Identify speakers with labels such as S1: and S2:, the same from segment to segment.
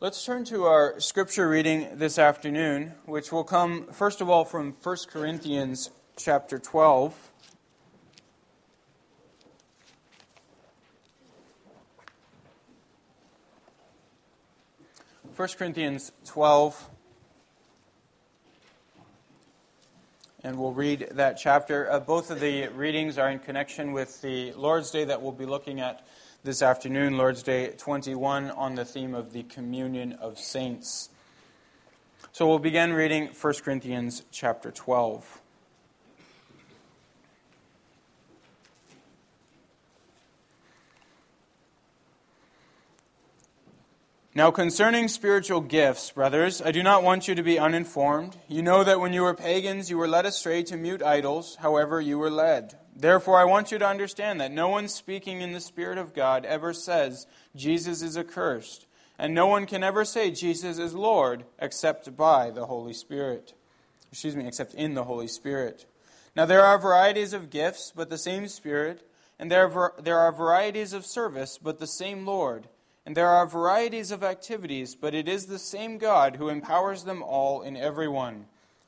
S1: Let's turn to our scripture reading this afternoon, which will come first of all from 1 Corinthians chapter 12. First Corinthians 12, and we'll read that chapter. Uh, both of the readings are in connection with the Lord's Day that we'll be looking at this afternoon, Lord's Day 21, on the theme of the communion of saints. So we'll begin reading 1 Corinthians chapter 12. Now, concerning spiritual gifts, brothers, I do not want you to be uninformed. You know that when you were pagans, you were led astray to mute idols, however, you were led. Therefore, I want you to understand that no one speaking in the Spirit of God ever says, Jesus is accursed. And no one can ever say, Jesus is Lord, except by the Holy Spirit. Excuse me, except in the Holy Spirit. Now, there are varieties of gifts, but the same Spirit. And there are, there are varieties of service, but the same Lord. And there are varieties of activities, but it is the same God who empowers them all in everyone.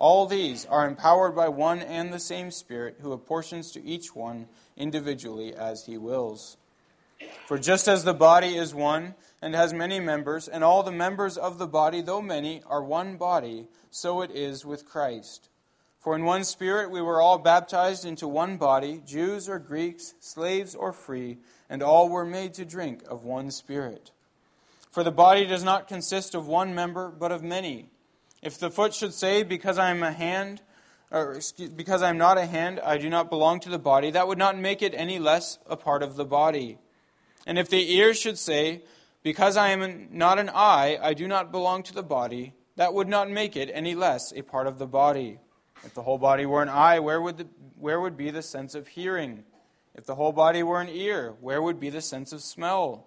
S1: All these are empowered by one and the same Spirit, who apportions to each one individually as he wills. For just as the body is one and has many members, and all the members of the body, though many, are one body, so it is with Christ. For in one Spirit we were all baptized into one body, Jews or Greeks, slaves or free and all were made to drink of one Spirit. For the body does not consist of one member, but of many. If the foot should say, Because I am a hand, or excuse, because I am not a hand, I do not belong to the body, that would not make it any less a part of the body. And if the ear should say, Because I am not an eye, I do not belong to the body, that would not make it any less a part of the body. If the whole body were an eye, where would, the, where would be the sense of hearing? If the whole body were an ear, where would be the sense of smell?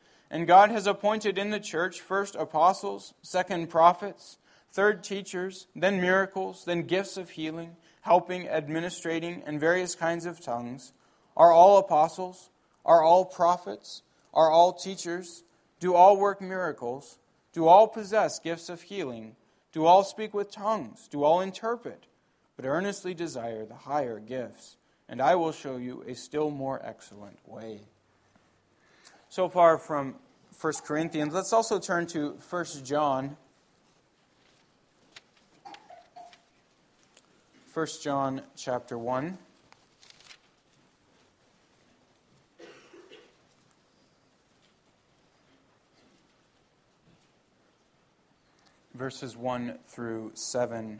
S1: And God has appointed in the church first apostles, second prophets, third teachers, then miracles, then gifts of healing, helping, administrating, and various kinds of tongues. Are all apostles? Are all prophets? Are all teachers? Do all work miracles? Do all possess gifts of healing? Do all speak with tongues? Do all interpret? But earnestly desire the higher gifts and I will show you a still more excellent way. So far from 1 Corinthians, let's also turn to 1 John. 1 John chapter 1. Verses 1 through 7.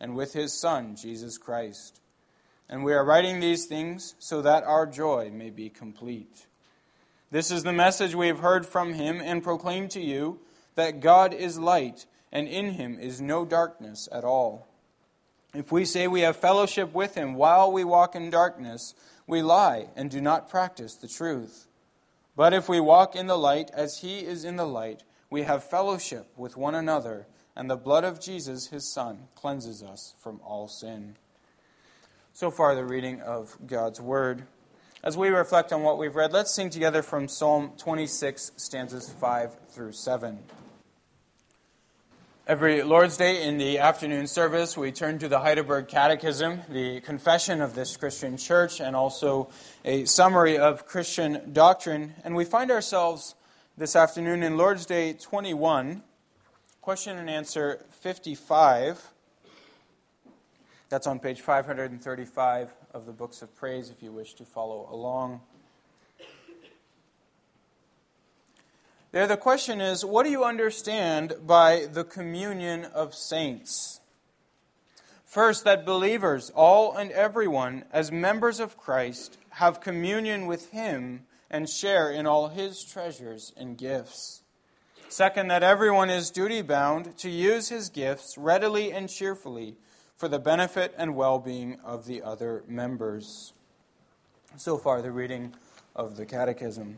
S1: and with his Son, Jesus Christ. And we are writing these things so that our joy may be complete. This is the message we have heard from him and proclaim to you that God is light, and in him is no darkness at all. If we say we have fellowship with him while we walk in darkness, we lie and do not practice the truth. But if we walk in the light as he is in the light, we have fellowship with one another, and the blood of Jesus, his Son, cleanses us from all sin. So far, the reading of God's Word. As we reflect on what we've read, let's sing together from Psalm 26, stanzas 5 through 7. Every Lord's Day in the afternoon service, we turn to the Heidelberg Catechism, the confession of this Christian church, and also a summary of Christian doctrine. And we find ourselves this afternoon in Lord's Day 21, question and answer 55. That's on page 535 of the Books of Praise if you wish to follow along. There, the question is what do you understand by the communion of saints? First, that believers, all and everyone, as members of Christ, have communion with Him and share in all His treasures and gifts. Second, that everyone is duty bound to use his gifts readily and cheerfully for the benefit and well being of the other members. So far, the reading of the Catechism.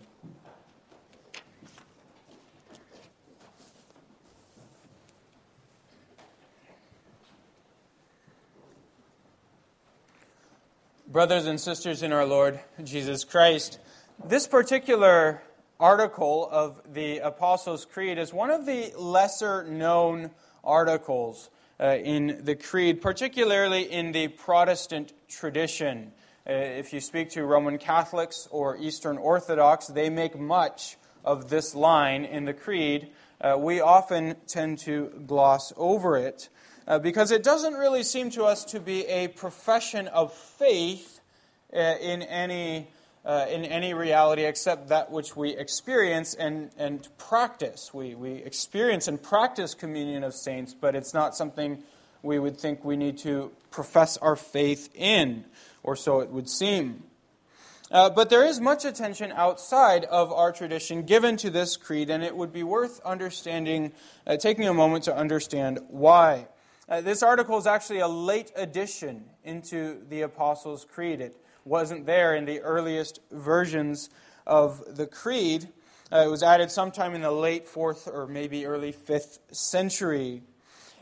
S1: brothers and sisters in our Lord Jesus Christ, this particular article of the Apostles' Creed is one of the lesser known articles uh, in the Creed, particularly in the Protestant tradition. Uh, if you speak to Roman Catholics or Eastern Orthodox, they make much of this line in the Creed. Uh, we often tend to gloss over it uh, because it doesn't really seem to us to be a profession of faith uh, in any uh, in any reality except that which we experience and, and practice. We, we experience and practice communion of saints, but it's not something we would think we need to profess our faith in, or so it would seem. Uh, but there is much attention outside of our tradition given to this creed, and it would be worth understanding, uh, taking a moment to understand why. Uh, this article is actually a late addition into the Apostles' Creed. It wasn't there in the earliest versions of the Creed. Uh, it was added sometime in the late 4th or maybe early 5th century.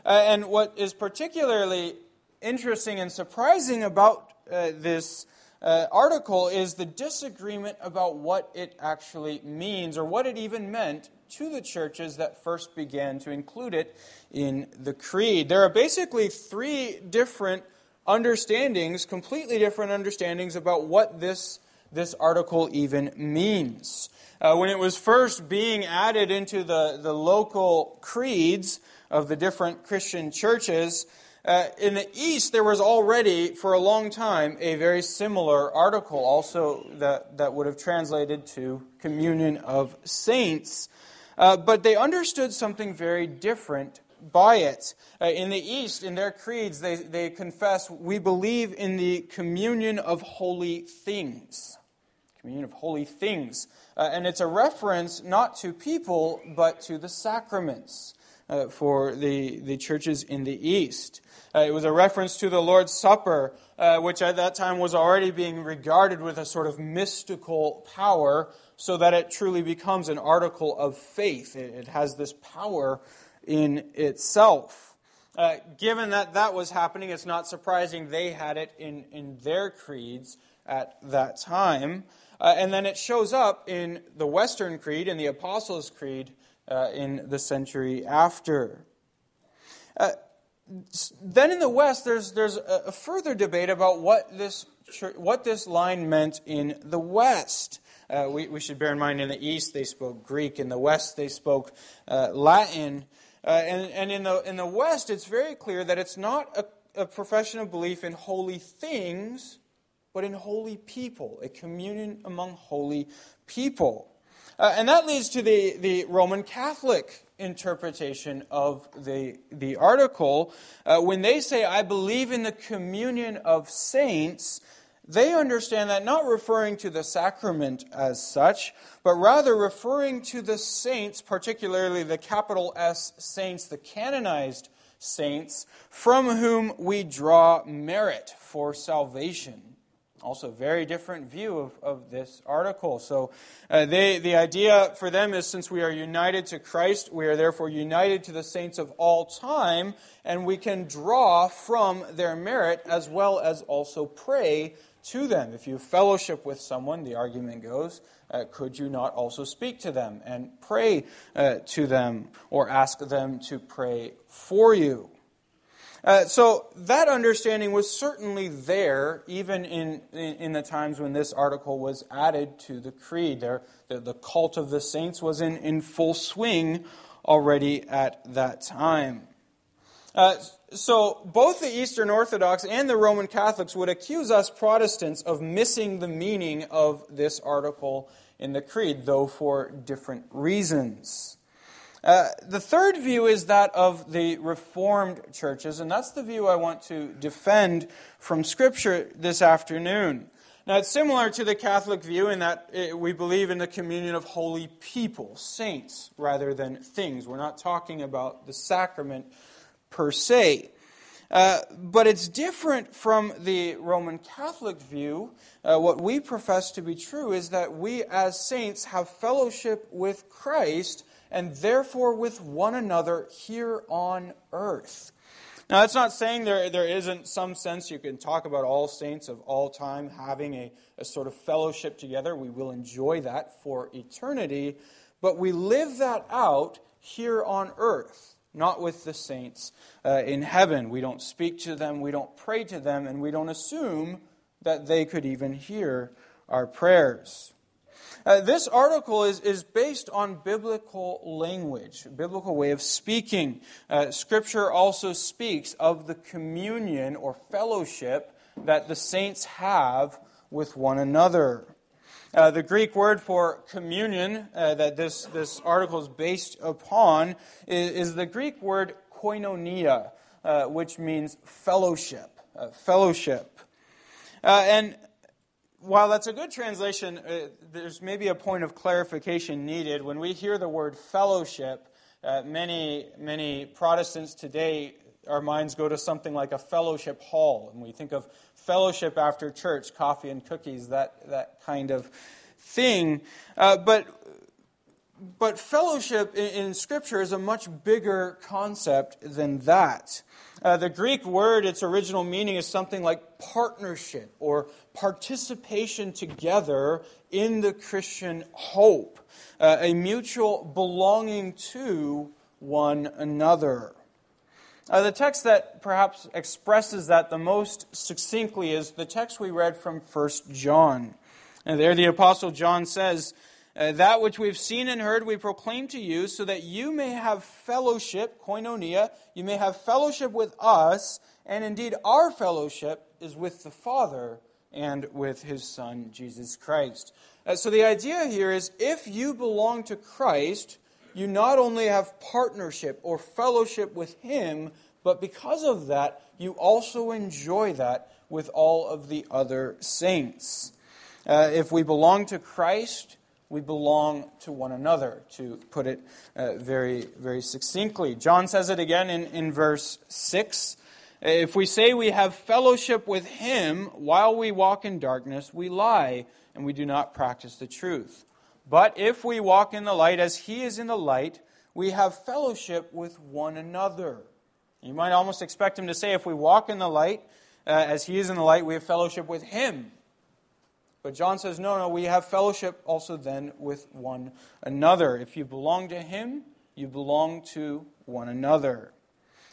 S1: Uh, and what is particularly interesting and surprising about uh, this uh, article is the disagreement about what it actually means or what it even meant to the churches that first began to include it in the creed. There are basically three different understandings, completely different understandings about what this, this article even means. Uh, when it was first being added into the, the local creeds of the different Christian churches, uh, in the East, there was already, for a long time, a very similar article, also that, that would have translated to communion of saints. Uh, but they understood something very different by it. Uh, in the East, in their creeds, they, they confess, we believe in the communion of holy things. Communion of holy things. Uh, and it's a reference not to people, but to the sacraments uh, for the, the churches in the East. Uh, it was a reference to the Lord's Supper, uh, which at that time was already being regarded with a sort of mystical power, so that it truly becomes an article of faith. It, it has this power in itself. Uh, given that that was happening, it's not surprising they had it in, in their creeds at that time. Uh, and then it shows up in the Western Creed, in the Apostles' Creed, uh, in the century after. Uh, then in the West, there's, there's a further debate about what this, what this line meant in the West. Uh, we, we, should bear in mind in the East they spoke Greek, in the West they spoke uh, Latin. Uh, and, and in, the, in the West, it's very clear that it's not a, a profession of belief in holy things, but in holy people, a communion among holy people. Uh, and that leads to the, the Roman Catholic interpretation of the, the article. Uh, when they say, I believe in the communion of saints, they understand that not referring to the sacrament as such, but rather referring to the saints, particularly the capital S saints, the canonized saints, from whom we draw merit for salvation. Also, very different view of, of this article. So, uh, they, the idea for them is since we are united to Christ, we are therefore united to the saints of all time, and we can draw from their merit as well as also pray to them. If you fellowship with someone, the argument goes, uh, could you not also speak to them and pray uh, to them or ask them to pray for you? Uh, so that understanding was certainly there even in, in, in, the times when this article was added to the creed. There, the, the cult of the saints was in, in full swing already at that time. Uh, so both the Eastern Orthodox and the Roman Catholics would accuse us Protestants of missing the meaning of this article in the Creed, though for different reasons. Uh, the third view is that of the Reformed churches, and that's the view I want to defend from Scripture this afternoon. Now, it's similar to the Catholic view in that uh, we believe in the communion of holy people, saints, rather than things. We're not talking about the sacrament per se. Uh, but it's different from the Roman Catholic view. Uh, what we profess to be true is that we as saints have fellowship with Christ and therefore with one another here on earth. Now, that's not saying there, there isn't some sense you can talk about all saints of all time having a, a sort of fellowship together. We will enjoy that for eternity. But we live that out here on earth not with the saints uh, in heaven. We don't speak to them, we don't pray to them, and we don't assume that they could even hear our prayers. Uh, this article is, is based on biblical language, biblical way of speaking. Uh, scripture also speaks of the communion or fellowship that the saints have with one another. Uh, the Greek word for communion uh, that this, this article is based upon is, is the Greek word koinonia, uh, which means fellowship. Uh, fellowship. Uh, and while that's a good translation, uh, there's maybe a point of clarification needed. When we hear the word fellowship, many, many Protestants today our minds go to something like a fellowship hall, and we think of fellowship after church, coffee and cookies, that, that kind of thing. Uh, but, but fellowship in, in, Scripture is a much bigger concept than that. Uh, the Greek word, its original meaning is something like partnership or participation together in the Christian hope, uh, a mutual belonging to one another. Uh, the text that perhaps expresses that the most succinctly is the text we read from 1 John. And there the Apostle John says, uh, That which we've seen and heard we proclaim to you, so that you may have fellowship, koinonia, you may have fellowship with us, and indeed our fellowship is with the Father and with his Son, Jesus Christ. Uh, so the idea here is if you belong to Christ, you not only have partnership or fellowship with Him, but because of that, you also enjoy that with all of the other saints. Uh, if we belong to Christ, we belong to one another, to put it uh, very, very succinctly. John says it again in, in verse 6. If we say we have fellowship with Him while we walk in darkness, we lie and we do not practice the truth. But if we walk in the light as he is in the light, we have fellowship with one another. You might almost expect him to say, if we walk in the light uh, as he is in the light, we have fellowship with him. But John says, no, no, we have fellowship also then with one another. If you belong to him, you belong to one another.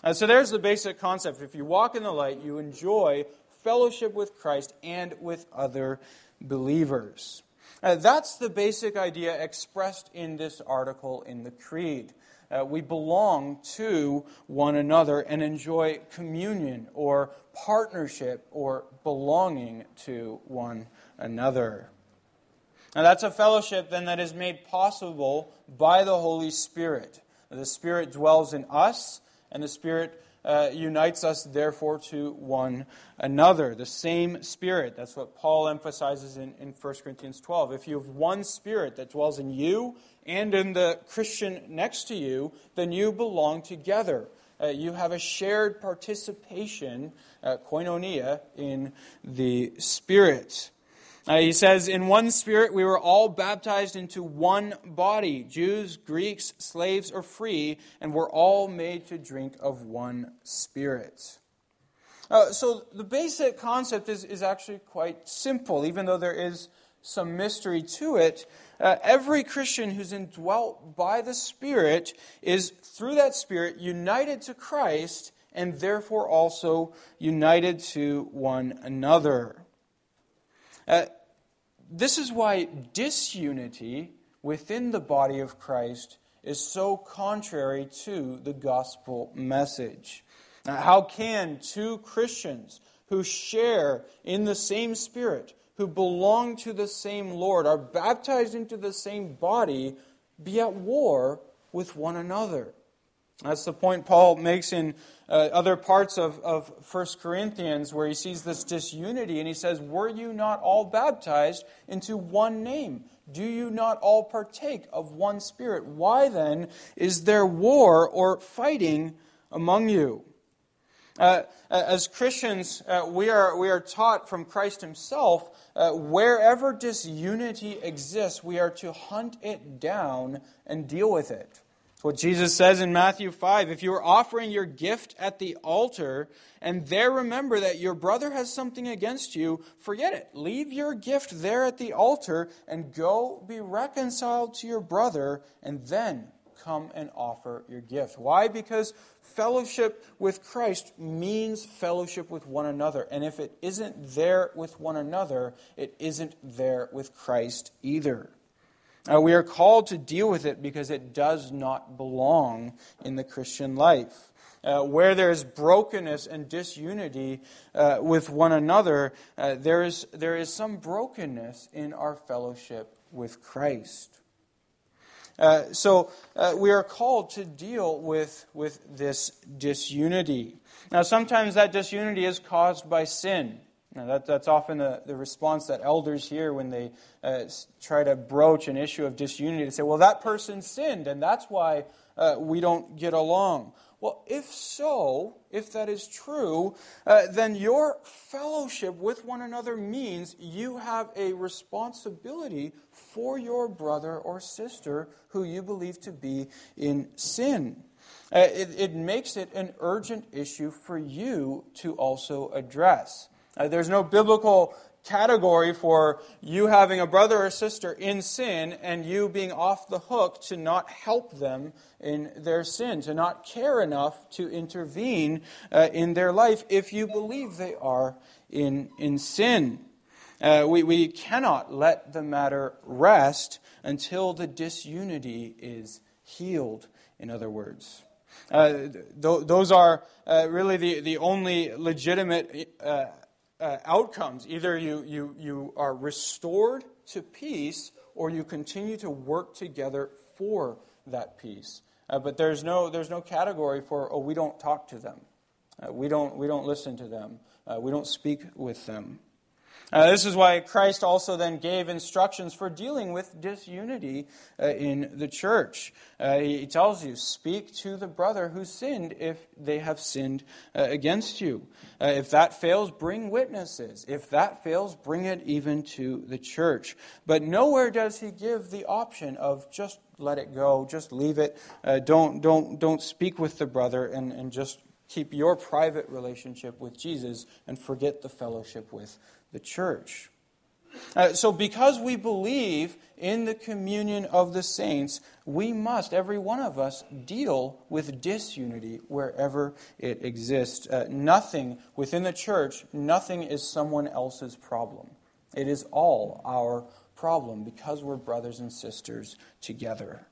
S1: Uh, so there's the basic concept. If you walk in the light, you enjoy fellowship with Christ and with other believers. Uh, that's the basic idea expressed in this article in the Creed. uh, we belong to one another and enjoy communion or partnership or belonging to one another. Now, that's a fellowship then that is made possible by the Holy Spirit. The Spirit dwells in us, and the Spirit uh, unites us, therefore, to one another. The same Spirit. That's what Paul emphasizes in, in 1 Corinthians 12. If you have one Spirit that dwells in you and in the Christian next to you, then you belong together. Uh, you have a shared participation, uh, koinonia, in the Spirit. Uh, he says, In one spirit we were all baptized into one body Jews, Greeks, slaves, or free, and we're all made to drink of one spirit. Uh, so the basic concept is, is actually quite simple, even though there is some mystery to it. Uh, every Christian who's indwelt by the Spirit is, through that Spirit, united to Christ and therefore also united to one another. Uh, this is why disunity within the body of Christ is so contrary to the gospel message. Now, how can two Christians who share in the same Spirit, who belong to the same Lord, are baptized into the same body, be at war with one another? That's the point Paul makes in uh, other parts of, of 1 Corinthians where he sees this disunity and he says, Were you not all baptized into one name? Do you not all partake of one spirit? Why then is there war or fighting among you? Uh, as Christians, uh, we, are, we are taught from Christ Himself uh, wherever disunity exists, we are to hunt it down and deal with it. What Jesus says in Matthew 5. If you are offering your gift at the altar and there remember that your brother has something against you, forget it. Leave your gift there at the altar and go be reconciled to your brother and then come and offer your gift. Why? Because fellowship with Christ means fellowship with one another. And if it isn't there with one another, it isn't there with Christ either. Uh, we are called to deal with it because it does not belong in the Christian life. Uh, where there is brokenness and disunity uh, with one another, uh, there, is, there is some brokenness in our fellowship with Christ. Uh, so uh, we are called to deal with, with this disunity. Now, sometimes that disunity is caused by sin. That, that's often the, the response that elders hear when they uh, try to broach an issue of disunity. They say, well, that person sinned, and that's why uh, we don't get along. Well, if so, if that is true, uh, then your fellowship with one another means you have a responsibility for your brother or sister who you believe to be in sin. Uh, it, it makes it an urgent issue for you to also address. Uh, there's no biblical category for you having a brother or sister in sin and you being off the hook to not help them in their sin, to not care enough to intervene uh, in their life if you believe they are in, in sin. Uh, we, we cannot let the matter rest until the disunity is healed, in other words. Uh, th- those are uh, really the, the only legitimate uh, outcomes. Either you, you, you are restored to peace or you continue to work together for that peace. Uh, but there's no, there's no category for, oh, we don't talk to them. Uh, we, don't, we don't listen to them. Uh, we don't speak with them. Uh, this is why Christ also then gave instructions for dealing with disunity uh, in the church. Uh, he tells you, speak to the brother who sinned if they have sinned uh, against you. Uh, if that fails, bring witnesses. If that fails, bring it even to the church. But nowhere does he give the option of just let it go, just leave it, uh, don't, don't, don't speak with the brother, and, and just keep your private relationship with Jesus and forget the fellowship with the church. Uh, so, because we believe in the communion of the saints, we must, every one of us, deal with disunity wherever it exists. Uh, nothing within the church, nothing is someone else's problem. It is all our problem because we're brothers and sisters together.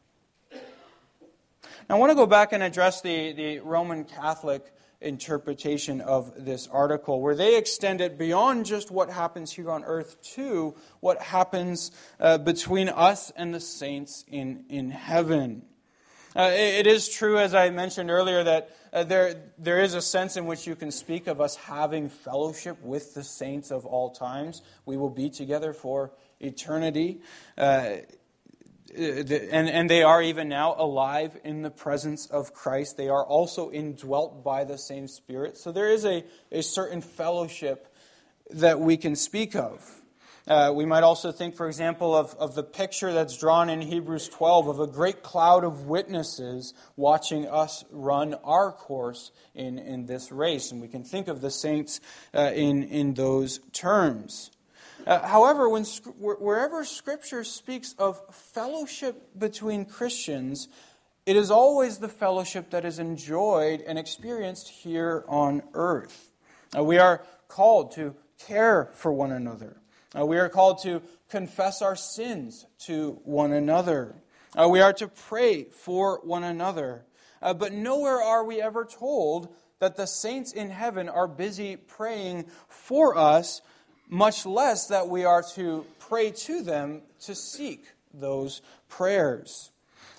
S1: Now, I want to go back and address the, the Roman Catholic interpretation of this article, where they extend it beyond just what happens here on earth to what happens uh, between us and the saints in, in heaven. Uh, it, it is true, as I mentioned earlier, that uh, there, there is a sense in which you can speak of us having fellowship with the saints of all times. We will be together for eternity. Uh, and, and they are even now alive in the presence of Christ. They are also indwelt by the same Spirit. So there is a, a certain fellowship that we can speak of. Uh, we might also think, for example, of, of the picture that's drawn in Hebrews 12 of a great cloud of witnesses watching us run our course in, in this race. And we can think of the saints uh, in, in those terms. Uh, however, when, wherever Scripture speaks of fellowship between Christians, it is always the fellowship that is enjoyed and experienced here on earth. Uh, we are called to care for one another. Uh, we are called to confess our sins to one another. Uh, we are to pray for one another. Uh, but nowhere are we ever told that the saints in heaven are busy praying for us much less that we are to pray to them to seek those prayers.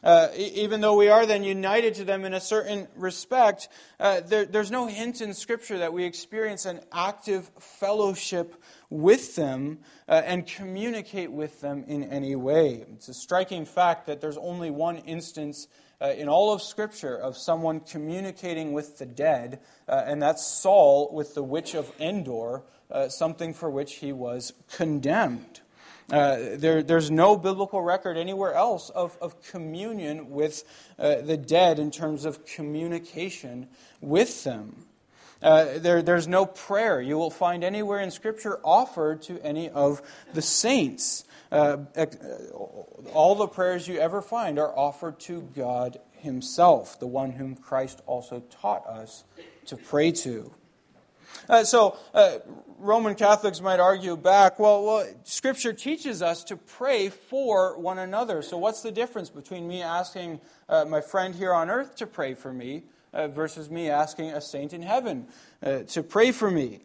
S1: Uh, even though we are then united to them in a certain respect, uh, there, there's no hint in Scripture that we experience an active fellowship with them uh, and communicate with them in any way. It's a striking fact that there's only one instance uh, in all of Scripture of someone communicating with the dead, uh, and that's Saul with the witch of Endor uh, something for which he was condemned. Uh, there, there's no biblical record anywhere else of, of communion with uh, the dead in terms of communication with them. Uh, there, there's no prayer you will find anywhere in Scripture offered to any of the saints. Uh, all the prayers you ever find are offered to God Himself, the one whom Christ also taught us to pray to. Uh, so, uh, Roman Catholics might argue back, well, well, Scripture teaches us to pray for one another. So, what's the difference between me asking uh, my friend here on earth to pray for me uh, versus me asking a saint in heaven uh, to pray for me?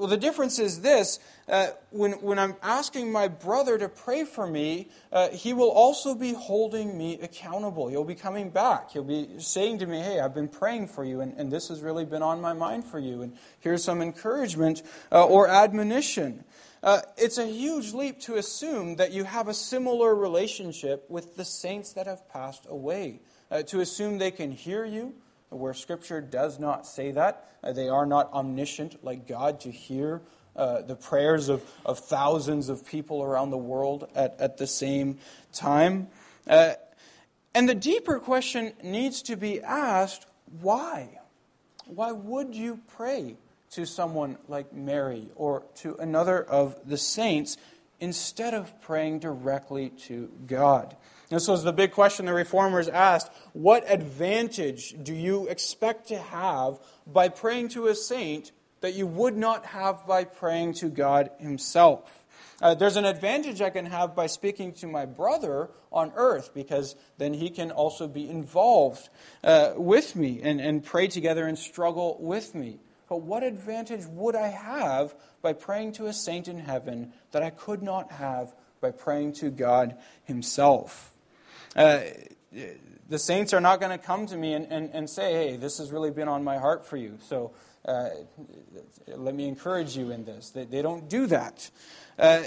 S1: Well, the difference is this uh, when, when I'm asking my brother to pray for me, uh, he will also be holding me accountable. He'll be coming back. He'll be saying to me, Hey, I've been praying for you, and, and this has really been on my mind for you, and here's some encouragement uh, or admonition. Uh, it's a huge leap to assume that you have a similar relationship with the saints that have passed away, uh, to assume they can hear you where Scripture does not say that. Uh, they are not omniscient like God to hear uh, the prayers of, of thousands of people around the world at, at the same time. Uh, and the deeper question needs to be asked why? Why would you pray to someone like Mary or to another of the saints instead of praying directly to God? This was the big question the reformers asked. What advantage do you expect to have by praying to a saint that you would not have by praying to God Himself? Uh, there's an advantage I can have by speaking to my brother on earth because then he can also be involved uh, with me and, and pray together and struggle with me. But what advantage would I have by praying to a saint in heaven that I could not have by praying to God Himself? Uh, the saints are not going to come to me and, and, and say, hey, this has really been on my heart for you. So uh, let me encourage you in this. They, they don't do that. Uh,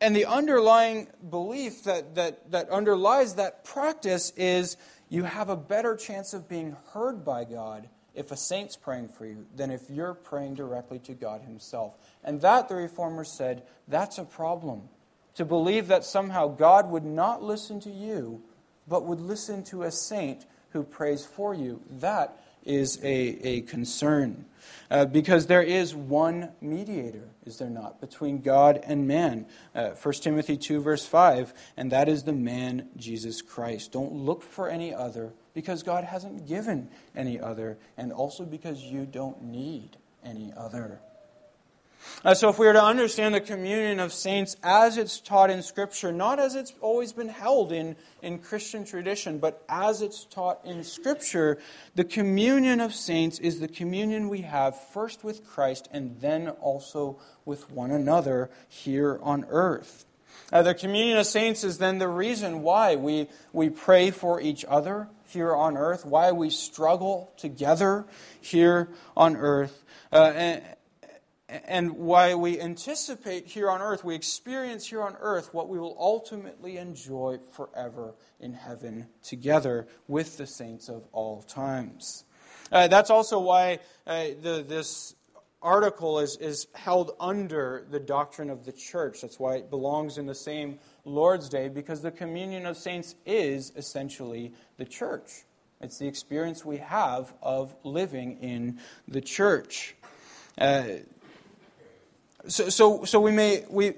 S1: and the underlying belief that, that, that underlies that practice is you have a better chance of being heard by God if a saint's praying for you than if you're praying directly to God Himself. And that, the Reformers said, that's a problem to believe that somehow God would not listen to you, but would listen to a saint who prays for you. That is a, a concern. Uh, because there is one mediator, is there not, between God and man. Uh, 1 Timothy 2, verse 5, and that is the man Jesus Christ. Don't look for any other because God hasn't given any other, and also because you don't need any other. Uh, so, if we are to understand the communion of saints as it's taught in Scripture, not as it's always been held in, in Christian tradition, but as it's taught in Scripture, the communion of saints is the communion we have first with Christ and then also with one another here on earth. Uh, the communion of saints is then the reason why we, we pray for each other here on earth, why we struggle together here on earth. Uh, and, and why we anticipate here on earth, we experience here on earth what we will ultimately enjoy forever in heaven together with the saints of all times. Uh, that's also why uh, the, this article is, is held under the doctrine of the church. That's why it belongs in the same Lord's Day, because the communion of saints is essentially the church. It's the experience we have of living in the church. Uh, so, so, so we may, we,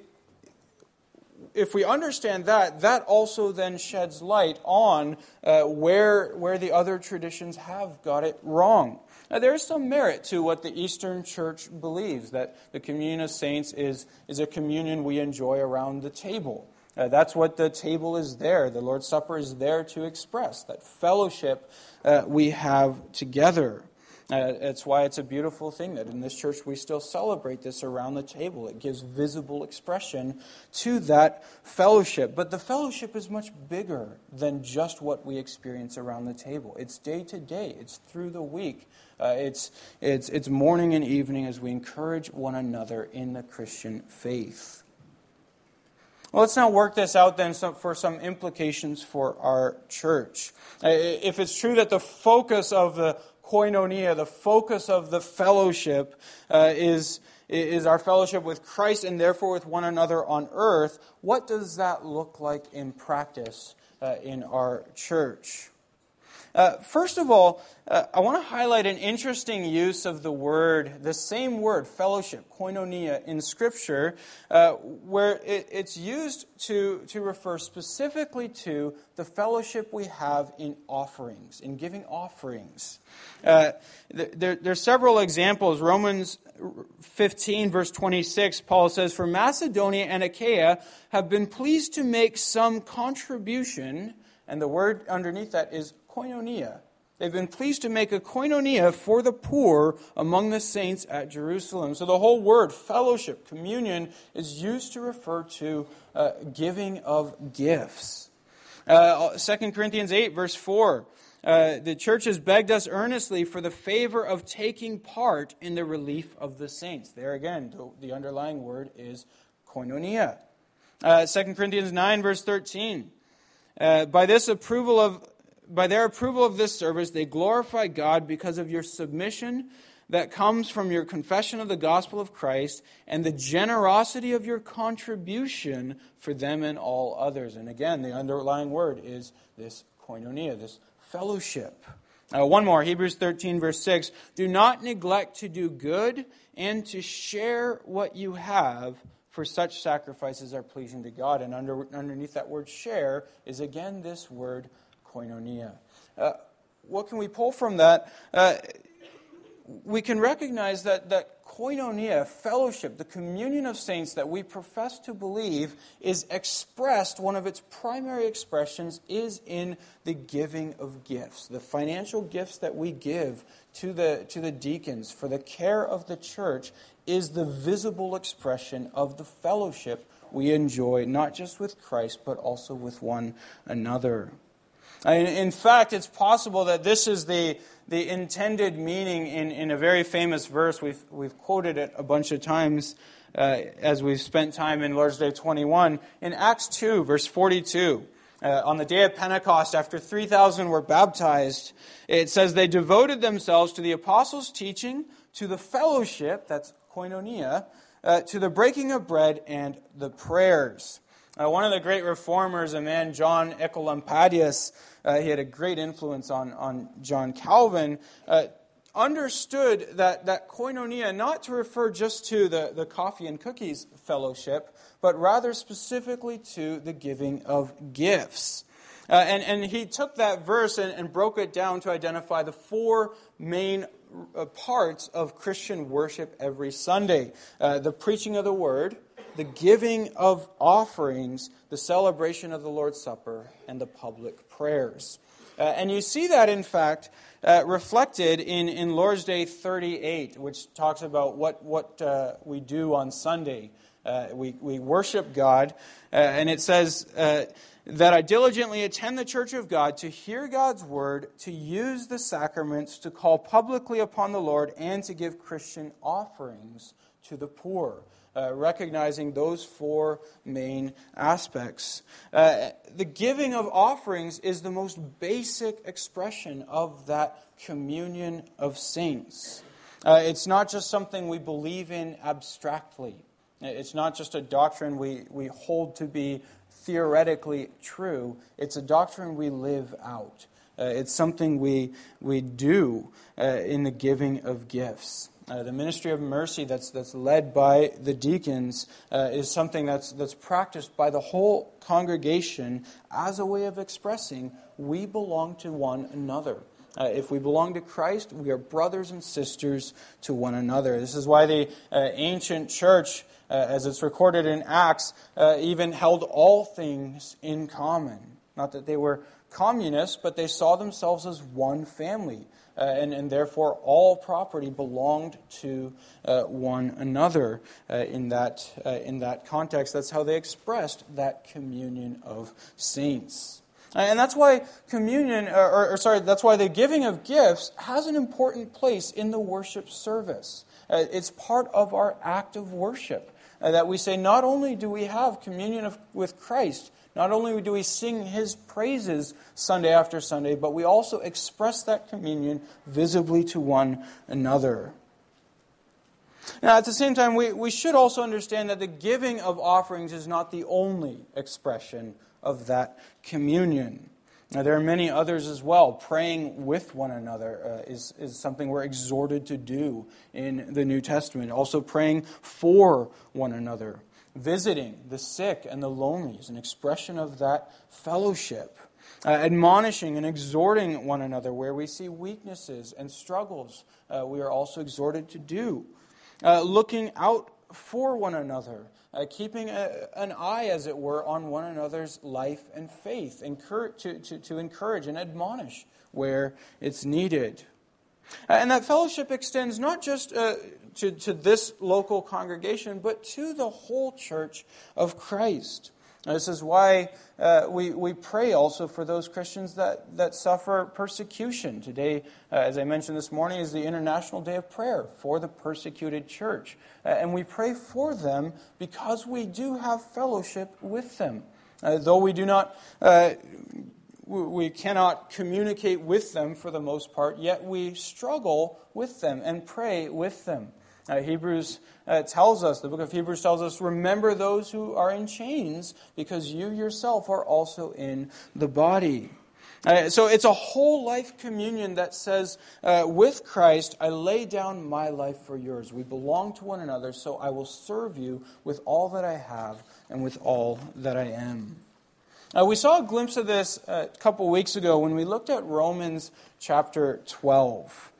S1: if we understand that, that also then sheds light on uh, where, where the other traditions have got it wrong. Now, there is some merit to what the Eastern Church believes that the communion of saints is, is a communion we enjoy around the table. Uh, that's what the table is there. The Lord's Supper is there to express that fellowship uh, we have together. Uh, it's why it's a beautiful thing that in this church we still celebrate this around the table. It gives visible expression to that fellowship. But the fellowship is much bigger than just what we experience around the table. It's day to day, it's through the week, uh, it's, it's, it's morning and evening as we encourage one another in the Christian faith. Well, let's now work this out then for some implications for our church. Uh, if it's true that the focus of the koinonia, the focus of the fellowship, uh, is, is our fellowship with Christ and therefore with one another on earth. What does that look like in practice uh, in our church? Uh, first of all, uh, I want to highlight an interesting use of the word, the same word, fellowship, koinonia, in Scripture, uh, where it, it's used to, to refer specifically to the fellowship we have in offerings, in giving offerings. Uh, there, there are several examples. Romans 15, verse 26, Paul says, For Macedonia and Achaia have been pleased to make some contribution, and the word underneath that is koinonia. They've been pleased to make a koinonia for the poor among the saints at Jerusalem. So the whole word, fellowship, communion, is used to refer to uh, giving of gifts. Uh, 2 Corinthians 8, verse 4. Uh, the church has begged us earnestly for the favor of taking part in the relief of the saints. There again, the, underlying word is koinonia. Uh, 2 Corinthians 9, verse 13. Uh, by this approval of by their approval of this service, they glorify God because of your submission that comes from your confession of the gospel of Christ and the generosity of your contribution for them and all others. And again, the underlying word is this koinonia, this fellowship. Uh, one more, Hebrews 13, verse 6. Do not neglect to do good and to share what you have, for such sacrifices are pleasing to God. And under, underneath that word share is again this word koinonia. Uh, what can we pull from that? Uh, we can recognize that, that koinonia, fellowship, the communion of saints that we profess to believe is expressed, one of its primary expressions is in the giving of gifts. The financial gifts that we give to the, to the deacons for the care of the church is the visible expression of the fellowship we enjoy, not just with Christ, but also with one another. In fact, it's possible that this is the, the intended meaning in, in a very famous verse. We've, we've quoted it a bunch of times uh, as we've spent time in Lord's Day 21. In Acts 2, verse 42, uh, on the day of Pentecost, after 3,000 were baptized, it says they devoted themselves to the apostles' teaching, to the fellowship, that's koinonia, uh, to the breaking of bread and the prayers. Uh, one of the great reformers, a man, John Oecolampadius, uh, he had a great influence on, on John Calvin, uh, understood that, that koinonia not to refer just to the, the coffee and cookies fellowship, but rather specifically to the giving of gifts. Uh, and, and he took that verse and, and broke it down to identify the four main uh, parts of Christian worship every Sunday uh, the preaching of the word, the giving of offerings, the celebration of the Lord's Supper, and the public prayers. Uh, and you see that, in fact, uh, reflected in, in Lord's Day 38, which talks about what, what uh, we do on Sunday. Uh, we, we worship God, uh, and it says uh, that I diligently attend the church of God to hear God's word, to use the sacraments, to call publicly upon the Lord, and to give Christian offerings to the poor uh, recognizing those four main aspects. Uh, the giving of offerings is the most basic expression of that communion of saints. Uh, it's not just something we believe in abstractly. It's not just a doctrine we, we hold to be theoretically true. It's a doctrine we live out. Uh, it's something we, we do uh, in the giving of gifts. Uh, the ministry of mercy that's, that's led by the deacons uh, is something that's, that's practiced by the whole congregation as a way of expressing we belong to one another. Uh, if we belong to Christ, we are brothers and sisters to one another. This is why the uh, ancient church, uh, as it's recorded in Acts, even held all things in common. Not that they were communists, but they saw themselves as one family uh, and, and therefore all property belonged to uh, one another uh, in, that, uh, in that context. That's how they expressed that communion of saints. Uh, and that's why communion, or, or, sorry, that's why the giving of gifts has an important place in the worship service. Uh, it's part of our act of worship. that we say, not only do we have communion of, with Christ, not only do we sing his praises Sunday after Sunday, but we also express that communion visibly to one another. Now, at the same time, we, we should also understand that the giving of offerings is not the only expression of that communion. Now, there are many others as well. Praying with one another uh, is, is something we're exhorted to do in the New Testament. Also, praying for one another visiting the sick and the lonely is an expression of that fellowship. Uh, admonishing and exhorting one another where we see weaknesses and struggles, uh, we are also exhorted to do. Uh, looking out for one another, uh, keeping a, an eye, as it were, on one another's life and faith, to, to, to encourage and admonish where it's needed. Uh, and that fellowship extends not just uh, to, to this local congregation, but to the whole church of Christ. This is why uh, we, we pray also for those Christians that, that suffer persecution. Today, uh, as I mentioned this morning, is the International Day of Prayer for the persecuted church. Uh, and we pray for them because we do have fellowship with them. Uh, though we do not uh, we cannot communicate with them for the most part, yet we struggle with them and pray with them. Uh, Hebrews uh, tells us, the book of Hebrews tells us, remember those who are in chains because you yourself are also in the body. Uh, so it's a whole life communion that says, uh, with Christ, I lay down my life for yours. We belong to one another, so I will serve you with all that I have and with all that I am. Uh, we saw a glimpse of this uh, a couple weeks ago when we looked at Romans chapter 12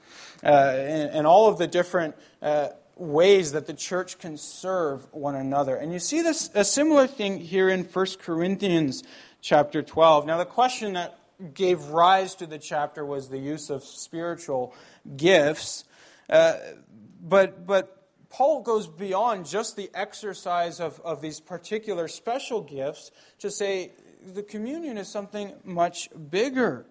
S1: uh, and, and, all of the different uh, ways that the church can serve one another. And you see this a similar thing here in 1 Corinthians chapter 12. Now the question that gave rise to the chapter was the use of spiritual gifts. Uh, but but Paul goes beyond just the exercise of, of these particular special gifts to say the communion is something much bigger.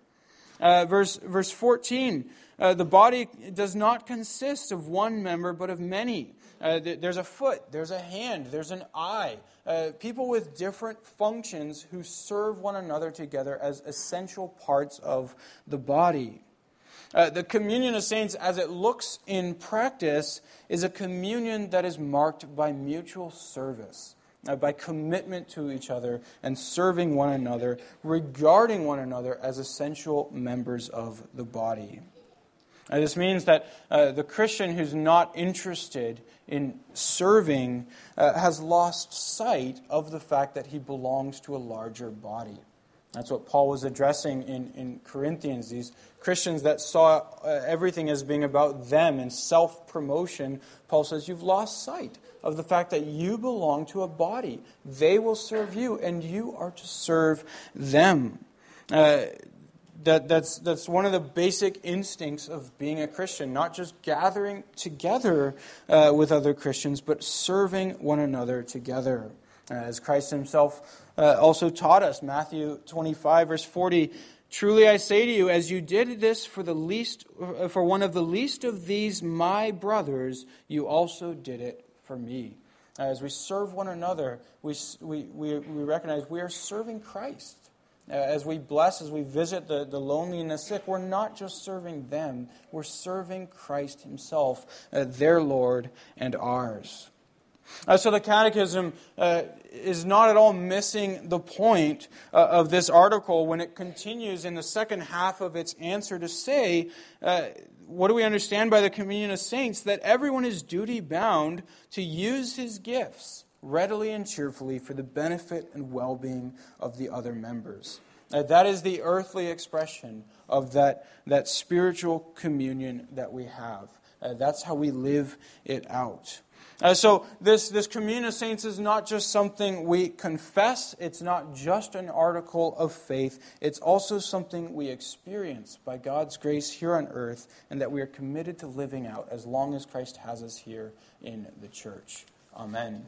S1: Uh, verse, verse 14 uh, the body does not consist of one member, but of many. Uh, th- there's a foot, there's a hand, there's an eye. Uh, people with different functions who serve one another together as essential parts of the body. Uh, the communion of saints, as it looks in practice, is a communion that is marked by mutual service. Uh, by commitment to each other and serving one another, regarding one another as essential members of the body. This means that uh, the Christian who's not interested in serving uh, has lost sight of the fact that he belongs to a larger body. That's what Paul was addressing in, in Corinthians. These Christians that saw uh, everything as being about them and self promotion. Paul says, You've lost sight of the fact that you belong to a body. They will serve you, and you are to serve them. Uh, that, that's, that's one of the basic instincts of being a Christian, not just gathering together uh, with other Christians, but serving one another together. As Christ himself uh, also taught us, Matthew 25, verse 40, Truly I say to you, as you did this for the least, uh, for one of the least of these my brothers, you also did it for me. As we serve one another, we, we, we, we recognize we are serving Christ. Uh, as we bless, as we visit the, the lonely and the sick, we're not just serving them, we're serving Christ Himself, uh, their Lord and ours. Uh, so the Catechism uh, is not at all missing the point uh, of this article when it continues in the second half of its answer to say, uh, what do we understand by the communion of saints? That everyone is duty bound to use his gifts readily and cheerfully for the benefit and well being of the other members. Uh, that is the earthly expression of that, that spiritual communion that we have. Uh, that's how we live it out. Uh, so, this, this communion of saints is not just something we confess, it's not just an article of faith, it's also something we experience by God's grace here on earth and that we are committed to living out as long as Christ has us here in the church. Amen.